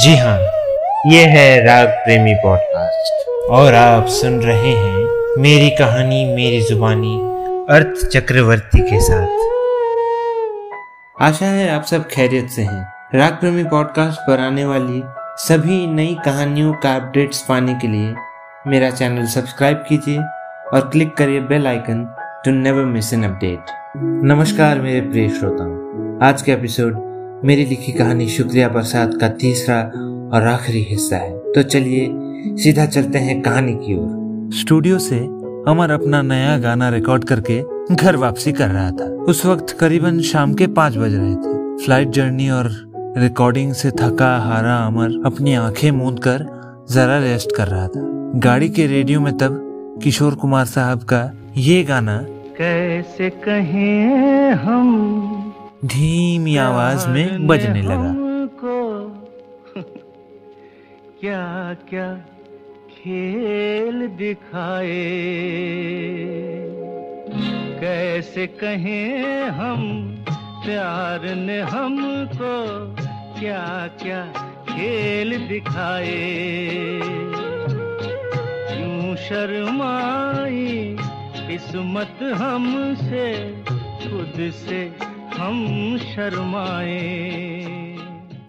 जी हाँ ये है राग प्रेमी पॉडकास्ट और आप सुन रहे हैं मेरी कहानी, मेरी जुबानी, अर्थ चक्रवर्ती के साथ। आशा है आप सब खैरियत से हैं। राग प्रेमी पॉडकास्ट पर आने वाली सभी नई कहानियों का अपडेट्स पाने के लिए मेरा चैनल सब्सक्राइब कीजिए और क्लिक करिए bell icon to never miss an update नमस्कार मेरे प्रिय श्रोताओं, आज का एपिसोड मेरी लिखी कहानी शुक्रिया प्रसाद का तीसरा और आखिरी हिस्सा है। तो चलिए सीधा चलते हैं कहानी की ओर। स्टूडियो से अमर अपना नया गाना रिकॉर्ड करके घर वापसी कर रहा था। उस वक्त करीबन शाम के पाँच बज रहे थे। फ़्लाइट जर्नी और रिकॉर्डिंग से थका हारा अमर अपनी आँखें मूंद कर जरा रेस्ट कर रहा था। गाड़ी के रेडियो में तब किशोर कुमार साहब का ये गाना कैसे कहें हम धीमी आवाज़ में बजने लगा। क्या क्या खेल दिखाए? कैसे कहें हम प्यार ने हमको? क्या क्या खेल दिखाए? क्यों शर्माई किस्मत हमसे खुद से हम शर्माए।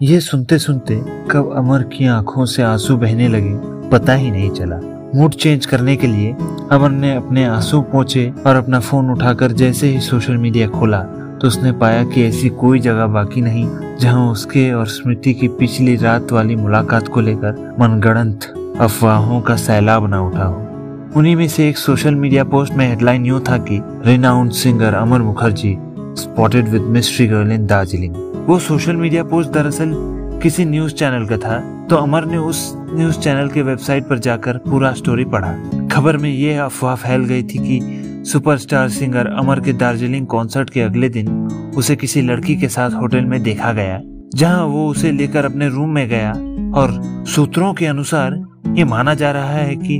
ये सुनते सुनते कब अमर की आँखों से आँसू बहने लगे, पता ही नहीं चला। मूड चेंज करने के लिए अमर ने अपने आँसू पहुँचे और अपना फ़ोन उठाकर जैसे ही सोशल मीडिया खोला तो उसने पाया कि ऐसी कोई जगह बाकी नहीं, जहाँ उसके और स्मृति की पिछली रात वाली मुलाकात को लेकर मनगढ़ंत अफवाहों का सैलाब न उठा हो। उन्हीं में से एक सोशल मीडिया पोस्ट में हेडलाइन यूँ था कि renowned singer Amar Mukherjee spotted with mystery girl in Darjeeling वो सोशल मीडिया पोस्ट दरअसल किसी न्यूज़ चैनल का था तो अमर ने उस न्यूज़ चैनल के वेबसाइट पर जाकर पूरा स्टोरी पढ़ा। खबर में यह अफवाह फैल गई थी कि सुपरस्टार सिंगर अमर के दार्जिलिंग कॉन्सर्ट के अगले दिन उसे किसी लड़की के साथ होटल में देखा गया, जहाँ वो उसे लेकर अपने रूम में गया और सूत्रों के अनुसार ये माना जा रहा है कि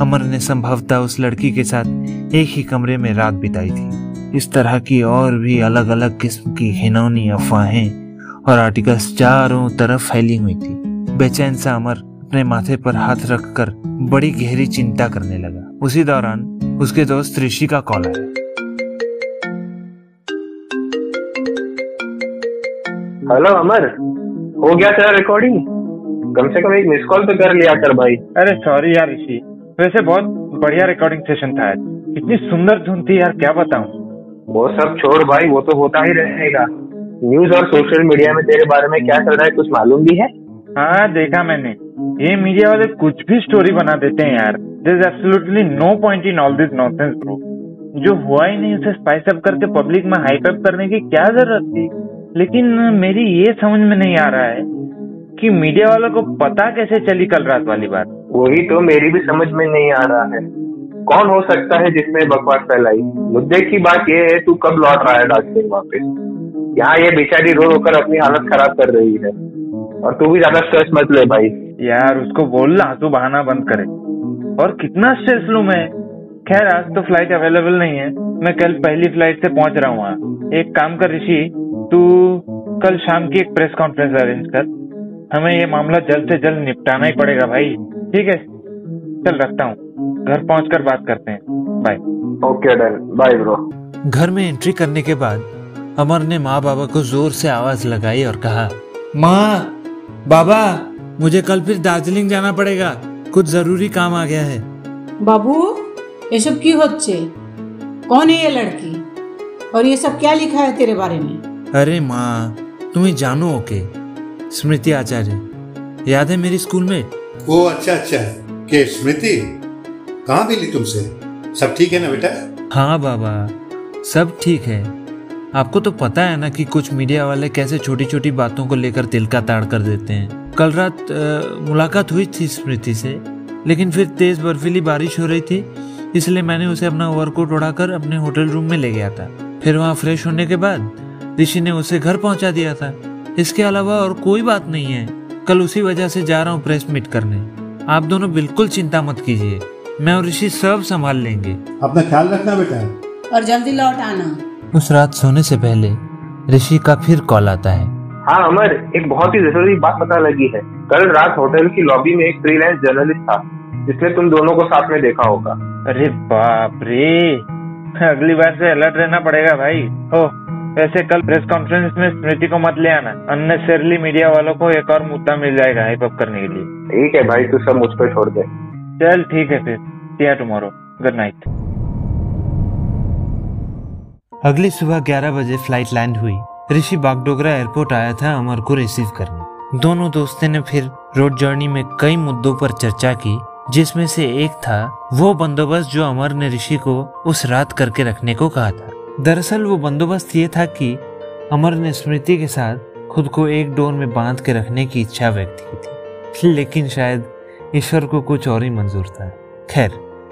अमर ने संभवतः उस लड़की के साथ एक ही कमरे में रात बिताई थी। इस तरह की और भी अलग अलग किस्म की घिनौनी अफवाहें और आर्टिकल्स चारों तरफ़ फैली हुई थी। बेचैन सा अमर अपने माथे पर हाथ रखकर बड़ी गहरी चिंता करने लगा। उसी दौरान उसके दोस्त ऋषि का कॉल आया। हेलो अमर हो गया तेरा रिकॉर्डिंग कम से कम एक मिस कॉल तो कर लिया कर भाई। अरे सॉरी यार ऋषि वैसे बहुत बढ़िया रिकॉर्डिंग सेशन था इतनी सुंदर धुन थी यार क्या बताऊँ? वो सब छोड़ भाई वो तो होता ही रहेगा न्यूज़ और सोशल मीडिया में तेरे बारे में क्या चल रहा है कुछ मालूम भी है? हाँ देखा मैंने। ये मीडिया वाले कुछ भी स्टोरी बना देते हैं यार। This absolutely no point in all this nonsense bro जो हुआ ही नहीं उसे स्पाइस अप करके पब्लिक में हाइप अप करने की क्या ज़रूरत थी? लेकिन मेरी ये समझ में नहीं आ रहा है कि मीडिया वालों को पता कैसे चली कल रात वाली बात। वही तो मेरी भी समझ में नहीं आ रहा है। कौन हो सकता है जिसने बकवास फैलाई? मुद्दे की बात यह है, तू कब लौट रहा है दार्जिलिंग वापस? यहाँ ये बेचारी रो रोकर अपनी हालत खराब कर रही है। और तू भी ज़्यादा स्ट्रेस मत ले भाई। यार, उसको बोल ना, तू बहाना बंद करे। और कितना स्ट्रेस लू मैं? खैर, आज तो फ़्लाइट अवेलेबल नहीं है। मैं कल पहली फ़्लाइट से पहुँच रहा हूँ एक काम कर, ऋषि, तू कल शाम की एक प्रेस कॉन्फ्रेंस अरेंज कर। हमें ये मामला जल्द से जल्द निपटाना ही पड़ेगा भाई। ठीक है? चल, रखता हूँ। घर पहुंचकर बात करते हैं। Bye okay done bye bro घर में एंट्री करने के बाद अमर ने माँ बाबा को ज़ोर से आवाज़ लगाई और कहा माँ बाबा मुझे कल फिर दार्जिलिंग जाना पड़ेगा। कुछ ज़रूरी काम आ गया है। बाबू ये सब की होच्छे कौन है ये लड़की? और ये सब क्या लिखा है तेरे बारे में? अरे माँ तुम्हें जानो ओके स्मृति आचार्य। याद है मेरी स्कूल में? ओ अच्छा अच्छा। के स्मृति? कहाँ मिली तुमसे? सब ठीक है ना बेटा? हाँ बाबा, सब ठीक है। आपको तो पता है ना कि कुछ मीडिया वाले कैसे छोटी छोटी बातों को लेकर दिल का ताड़ कर देते हैं। कल रात मुलाकात हुई थी स्मृति से, लेकिन फिर तेज बर्फीली बारिश हो रही थी, इसलिए मैंने उसे अपना ओवरकोट उड़ाकर अपने होटल रूम में ले गया था। फिर वहाँ फ्रेश होने के बाद, ऋषि ने उसे घर पहुँचा दिया था। इसके अलावा और कोई बात नहीं है। कल उसी वजह से जा रहा हूँ प्रेस मीट करने। आप दोनों बिल्कुल चिंता मत कीजिए। मैं और ऋषि सब संभाल लेंगे। अपना ख्याल रखना बेटा। और जल्दी लौट आना। उस रात सोने से पहले ऋषि का फिर कॉल आता है। हाँ अमर एक बहुत ही ज़रूरी बात पता लगी है। कल रात होटल की लॉबी में एक फ्रीलांस जर्नलिस्ट था जिसने तुम दोनों को साथ में देखा होगा। अरे बाप रे अगली बार से अलर्ट रहना पड़ेगा भाई। ओ वैसे कल प्रेस कॉन्फ्रेंस में स्मृति को मत ले आना। अननेसेसरली मीडिया वालों को एक और मुद्दा मिल जाएगा हाइप अप करने के लिए। ठीक है भाई तू सब मुझ पर छोड़ दे। चल, ठीक है फिर। सी टुमारो गुड नाइट अगली सुबह 11 बजे फ़्लाइट लैंड हुई। ऋषि बागडोगरा एयरपोर्ट आया था अमर को रिसीव करने। दोनों दोस्तों ने फिर रोड जर्नी में कई मुद्दों पर चर्चा की, जिसमें से एक था, वो बंदोबस्त जो अमर ने ऋषि को उस रात करके रखने को कहा था। दरअसल वो बंदोबस्त ये था कि अमर ने स्मृति के साथ खुद को एक डोर में बाँध के रखने की इच्छा व्यक्त की थी। लेकिन शायद ईश्वर को कुछ और ही मंजूर था। खैर,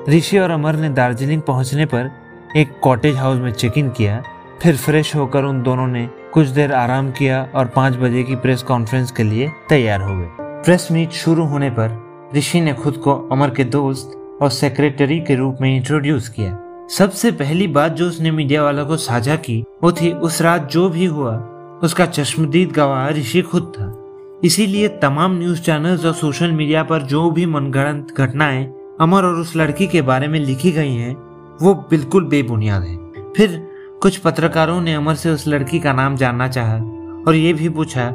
ऋषि और अमर ने दार्जिलिंग पहुँचने पर एक कॉटेज हाउस में चेक इन किया। फिर फ्रेश होकर उन दोनों ने कुछ देर आराम किया और पाँच बजे की प्रेस कॉन्फ्रेंस के लिए तैयार हो गए। प्रेस मीट शुरू होने पर ऋषि ने खुद को अमर के दोस्त और सेक्रेटरी के रूप में इंट्रोड्यूस किया। सबसे पहली बात जो उसने मीडिया वालों को साझा की, वो थी, उस रात जो भी हुआ, उसका चश्मदीद गवाह ऋषि खुद था। इसीलिए तमाम न्यूज़ चैनल्स और सोशल मीडिया पर जो भी मनगढ़ंत घटनाएँ अमर और उस लड़की के बारे में लिखी गई हैं, वो बिल्कुल बेबुनियाद है। फिर कुछ पत्रकारों ने अमर से उस लड़की का नाम जानना चाहा और ये भी पूछा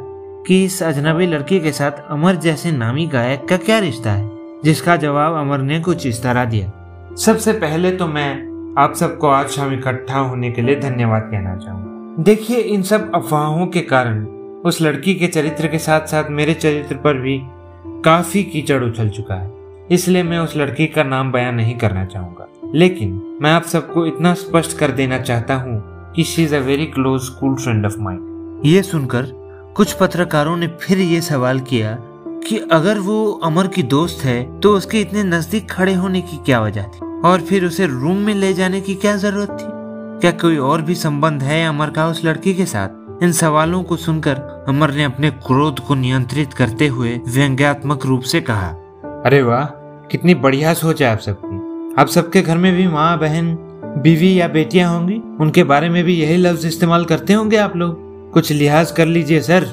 कि इस अजनबी लड़की के साथ अमर जैसे नामी गायक का क्या रिश्ता है, जिसका जवाब अमर ने कुछ इस तरह दिया। सबसे पहले तो मैं आप सबको आज शाम इकट्ठा होने के लिए धन्यवाद कहना चाहूँगा। देखिए, इन सब अफवाहों के कारण उस लड़की के चरित्र के साथ साथ मेरे चरित्र पर भी काफ़ी कीचड़ उछल चुका है। इसलिए मैं उस लड़की का नाम बयान नहीं करना चाहूँगा। लेकिन मैं आप सबको इतना स्पष्ट कर देना चाहता हूँ कि she is a very close school friend of mine ये सुनकर कुछ पत्रकारों ने फिर ये सवाल किया कि अगर वो अमर की दोस्त है तो उसके इतने नज़दीक खड़े होने की क्या वजह थी? और फिर उसे रूम में ले जाने की क्या ज़रूरत थी? क्या कोई और भी संबंध है अमर का उस लड़की के साथ? इन सवालों को सुनकर अमर ने अपने क्रोध को नियंत्रित करते हुए व्यंग्यात्मक रूप से कहा अरे वाह कितनी बढ़िया सोच है आप सबकी। आप सबके घर में भी माँ बहन बीवी या बेटियाँ होंगी? उनके बारे में भी यही लफ्ज इस्तेमाल करते होंगे आप लोग? कुछ लिहाज कर लीजिए सर।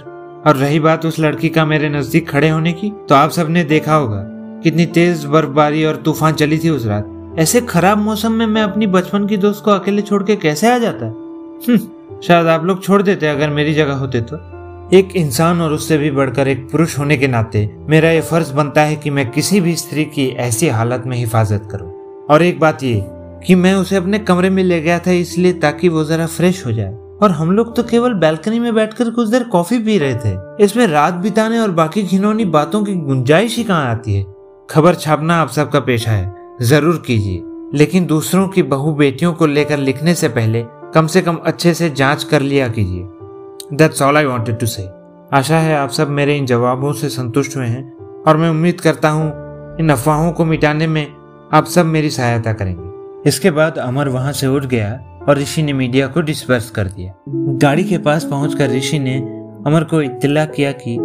और रही बात उस लड़की का मेरे नज़दीक खड़े होने की तो आप सबने देखा होगा कितनी तेज बर्फबारी और तूफ़ान चली थी उस रात। ऐसे खराब मौसम में मैं अपनी बचपन की दोस्त को अकेले छोड़ के कैसे आ जाता? हम्म, शायद आप लोग छोड़ देते अगर मेरी जगह होते तो। एक इंसान और उससे भी बढ़कर एक पुरुष होने के नाते मेरा ये फ़र्ज़ बनता है कि मैं किसी भी स्त्री की ऐसी हालत में हिफाजत करूँ। और एक बात ये कि मैं उसे अपने कमरे में ले गया था इसलिए ताकि वो जरा फ्रेश हो जाए। और हम लोग तो केवल बैल्कनी में बैठकर कुछ देर कॉफ़ी पी रहे थे। इसमें रात बिताने और बाकी घिनौनी बातों की गुंजाइश ही कहाँ आती है? खबर छापना आप सबका पेशा है, ज़रूर कीजिए। लेकिन दूसरों की बहु बेटियों को लेकर लिखने से पहले कम से कम अच्छे से जाँच कर लिया कीजिए। That's all I wanted to say आशा है आप सब मेरे इन जवाबों से संतुष्ट हुए हैं, और मैं उम्मीद करता हूँ, इन अफवाहों को मिटाने में आप सब मेरी सहायता करेंगे। इसके बाद अमर वहाँ से उठ गया और ऋषि ने मीडिया को डिस्पर्स कर दिया। गाड़ी के पास पहुंचकर ऋषि ने अमर को इत्तला किया कि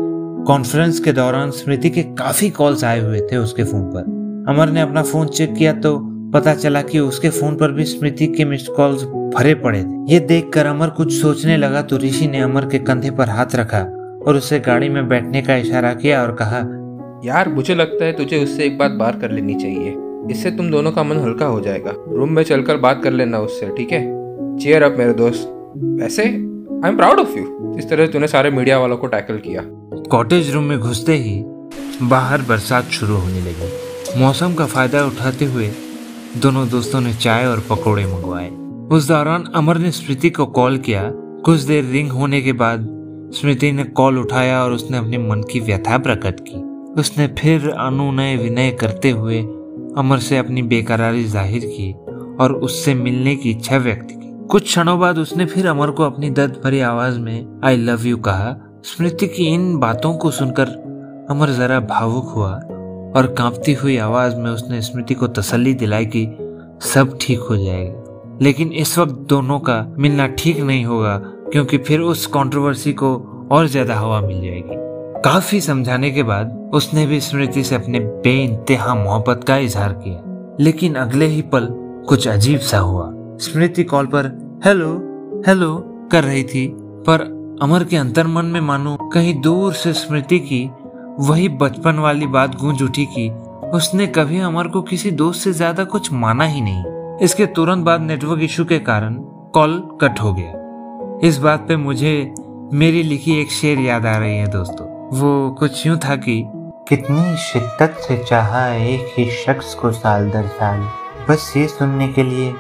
कॉन्फ्रेंस के दौरान स्मृति के काफ़ी कॉल्स आए हुए थे उसके फ़ोन पर। अमर ने अपना फ़ोन चेक किया तो पता चला कि उसके फ़ोन पर भी स्मृति के मिस्ड कॉल्स भरे पड़े थे। ये देखकर अमर कुछ सोचने लगा तो ऋषि ने अमर के कंधे पर हाथ रखा और उसे गाड़ी में बैठने का इशारा किया और कहा यार मुझे लगता है तुझे उससे एक बात बात कर लेनी चाहिए। इससे तुम दोनों का मन हल्का हो जाएगा। रूम में चलकर बात कर लेना उससे ठीक है? चेयर अप मेरे दोस्त। वैसे I am proud of you इस तरह तूने सारे मीडिया वालों को टैकल किया। कॉटेज रूम में घुसते ही बाहर बरसात शुरू होने लगी। मौसम का फ़ायदा उठाते हुए दोनों दोस्तों ने चाय और पकोड़े मंगवाए। उस दौरान अमर ने स्मृति को कॉल किया। कुछ देर रिंग होने के बाद स्मृति ने कॉल उठाया और उसने अपने मन की व्यथा प्रकट की। उसने फिर अनुनय विनय करते हुए अमर से अपनी बेकरारी ज़ाहिर की और उससे मिलने की इच्छा व्यक्त की। कुछ क्षणों बाद उसने फिर अमर को अपनी दर्द भरी आवाज़ में आई लव यू कहा। स्मृति की इन बातों को सुनकर अमर जरा भावुक हुआ। और कांपती हुई आवाज़ में उसने स्मृति को तसल्ली दिलाई कि सब ठीक हो जाएगा। लेकिन इस वक्त दोनों का मिलना ठीक नहीं होगा, क्योंकि फिर उस कंट्रोवर्सी को और ज़्यादा हवा मिल जाएगी। काफ़ी समझाने के बाद उसने भी स्मृति से अपने बेइंतहा मोहब्बत का इजहार किया। लेकिन अगले ही पल कुछ अजीब सा हुआ। स्मृति कॉल पर, हेलो हेलो, कर रही थी, पर अमर के अंतर्मन में मानो कहीं दूर से स्मृति की वही बचपन वाली बात गूंज उठी कि उसने कभी अमर को किसी दोस्त से ज़्यादा कुछ माना ही नहीं। इसके तुरंत बाद नेटवर्क इशू के कारण कॉल कट हो गया। इस बात पे मुझे मेरी लिखी एक शेर याद आ रही है दोस्तों। वो कुछ यूँ था कि, कितनी शिद्दत से चाहा एक ही शख्स को साल दर साल। बस ये सुनने के लिए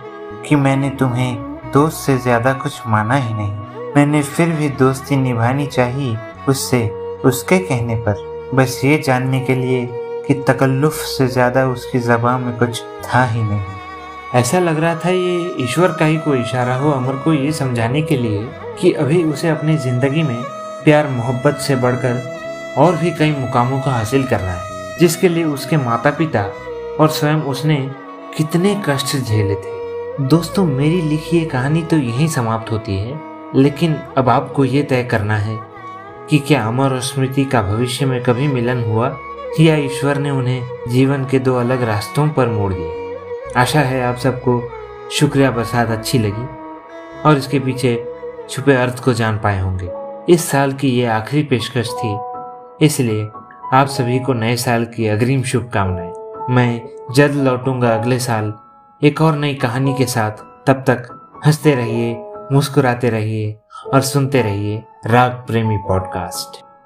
कि मैंने तुम्हें दोस्त से ज़्यादा कुछ माना ही नहीं। मैंने फिर भी दोस्ती निभानी चाहिए उससे उसके कहने पर। बस ये जानने के लिए कि तकल्लुफ से ज़्यादा उसकी जबान में कुछ था ही नहीं। ऐसा लग रहा था ये ईश्वर का ही कोई इशारा हो अमर को ये समझाने के लिए कि अभी उसे अपनी ज़िंदगी में प्यार, मोहब्बत से बढ़कर और भी कई मुकामों का हासिल करना है, जिसके लिए उसके माता पिता और स्वयं उसने कितने कष्ट झेले थे। दोस्तों, मेरी लिखी ये कहानी तो यहीं समाप्त होती है, लेकिन अब आपको ये तय करना है कि क्या अमर और स्मृति का भविष्य में कभी मिलन हुआ या ईश्वर ने उन्हें जीवन के दो अलग रास्तों पर मोड़ दिया आशा है आप सबको शुक्रिया बरसात अच्छी लगी और इसके पीछे छुपे अर्थ को जान पाए होंगे। इस साल की ये आखिरी पेशकश थी, इसलिए आप सभी को नए साल की अग्रिम शुभकामनाएँ। मैं जल्द लौटूँगा अगले साल एक और नई कहानी के साथ। तब तक हँसते रहिए, मुस्कुराते रहिए और सुनते रहिए। राग प्रेमी पॉडकास्ट।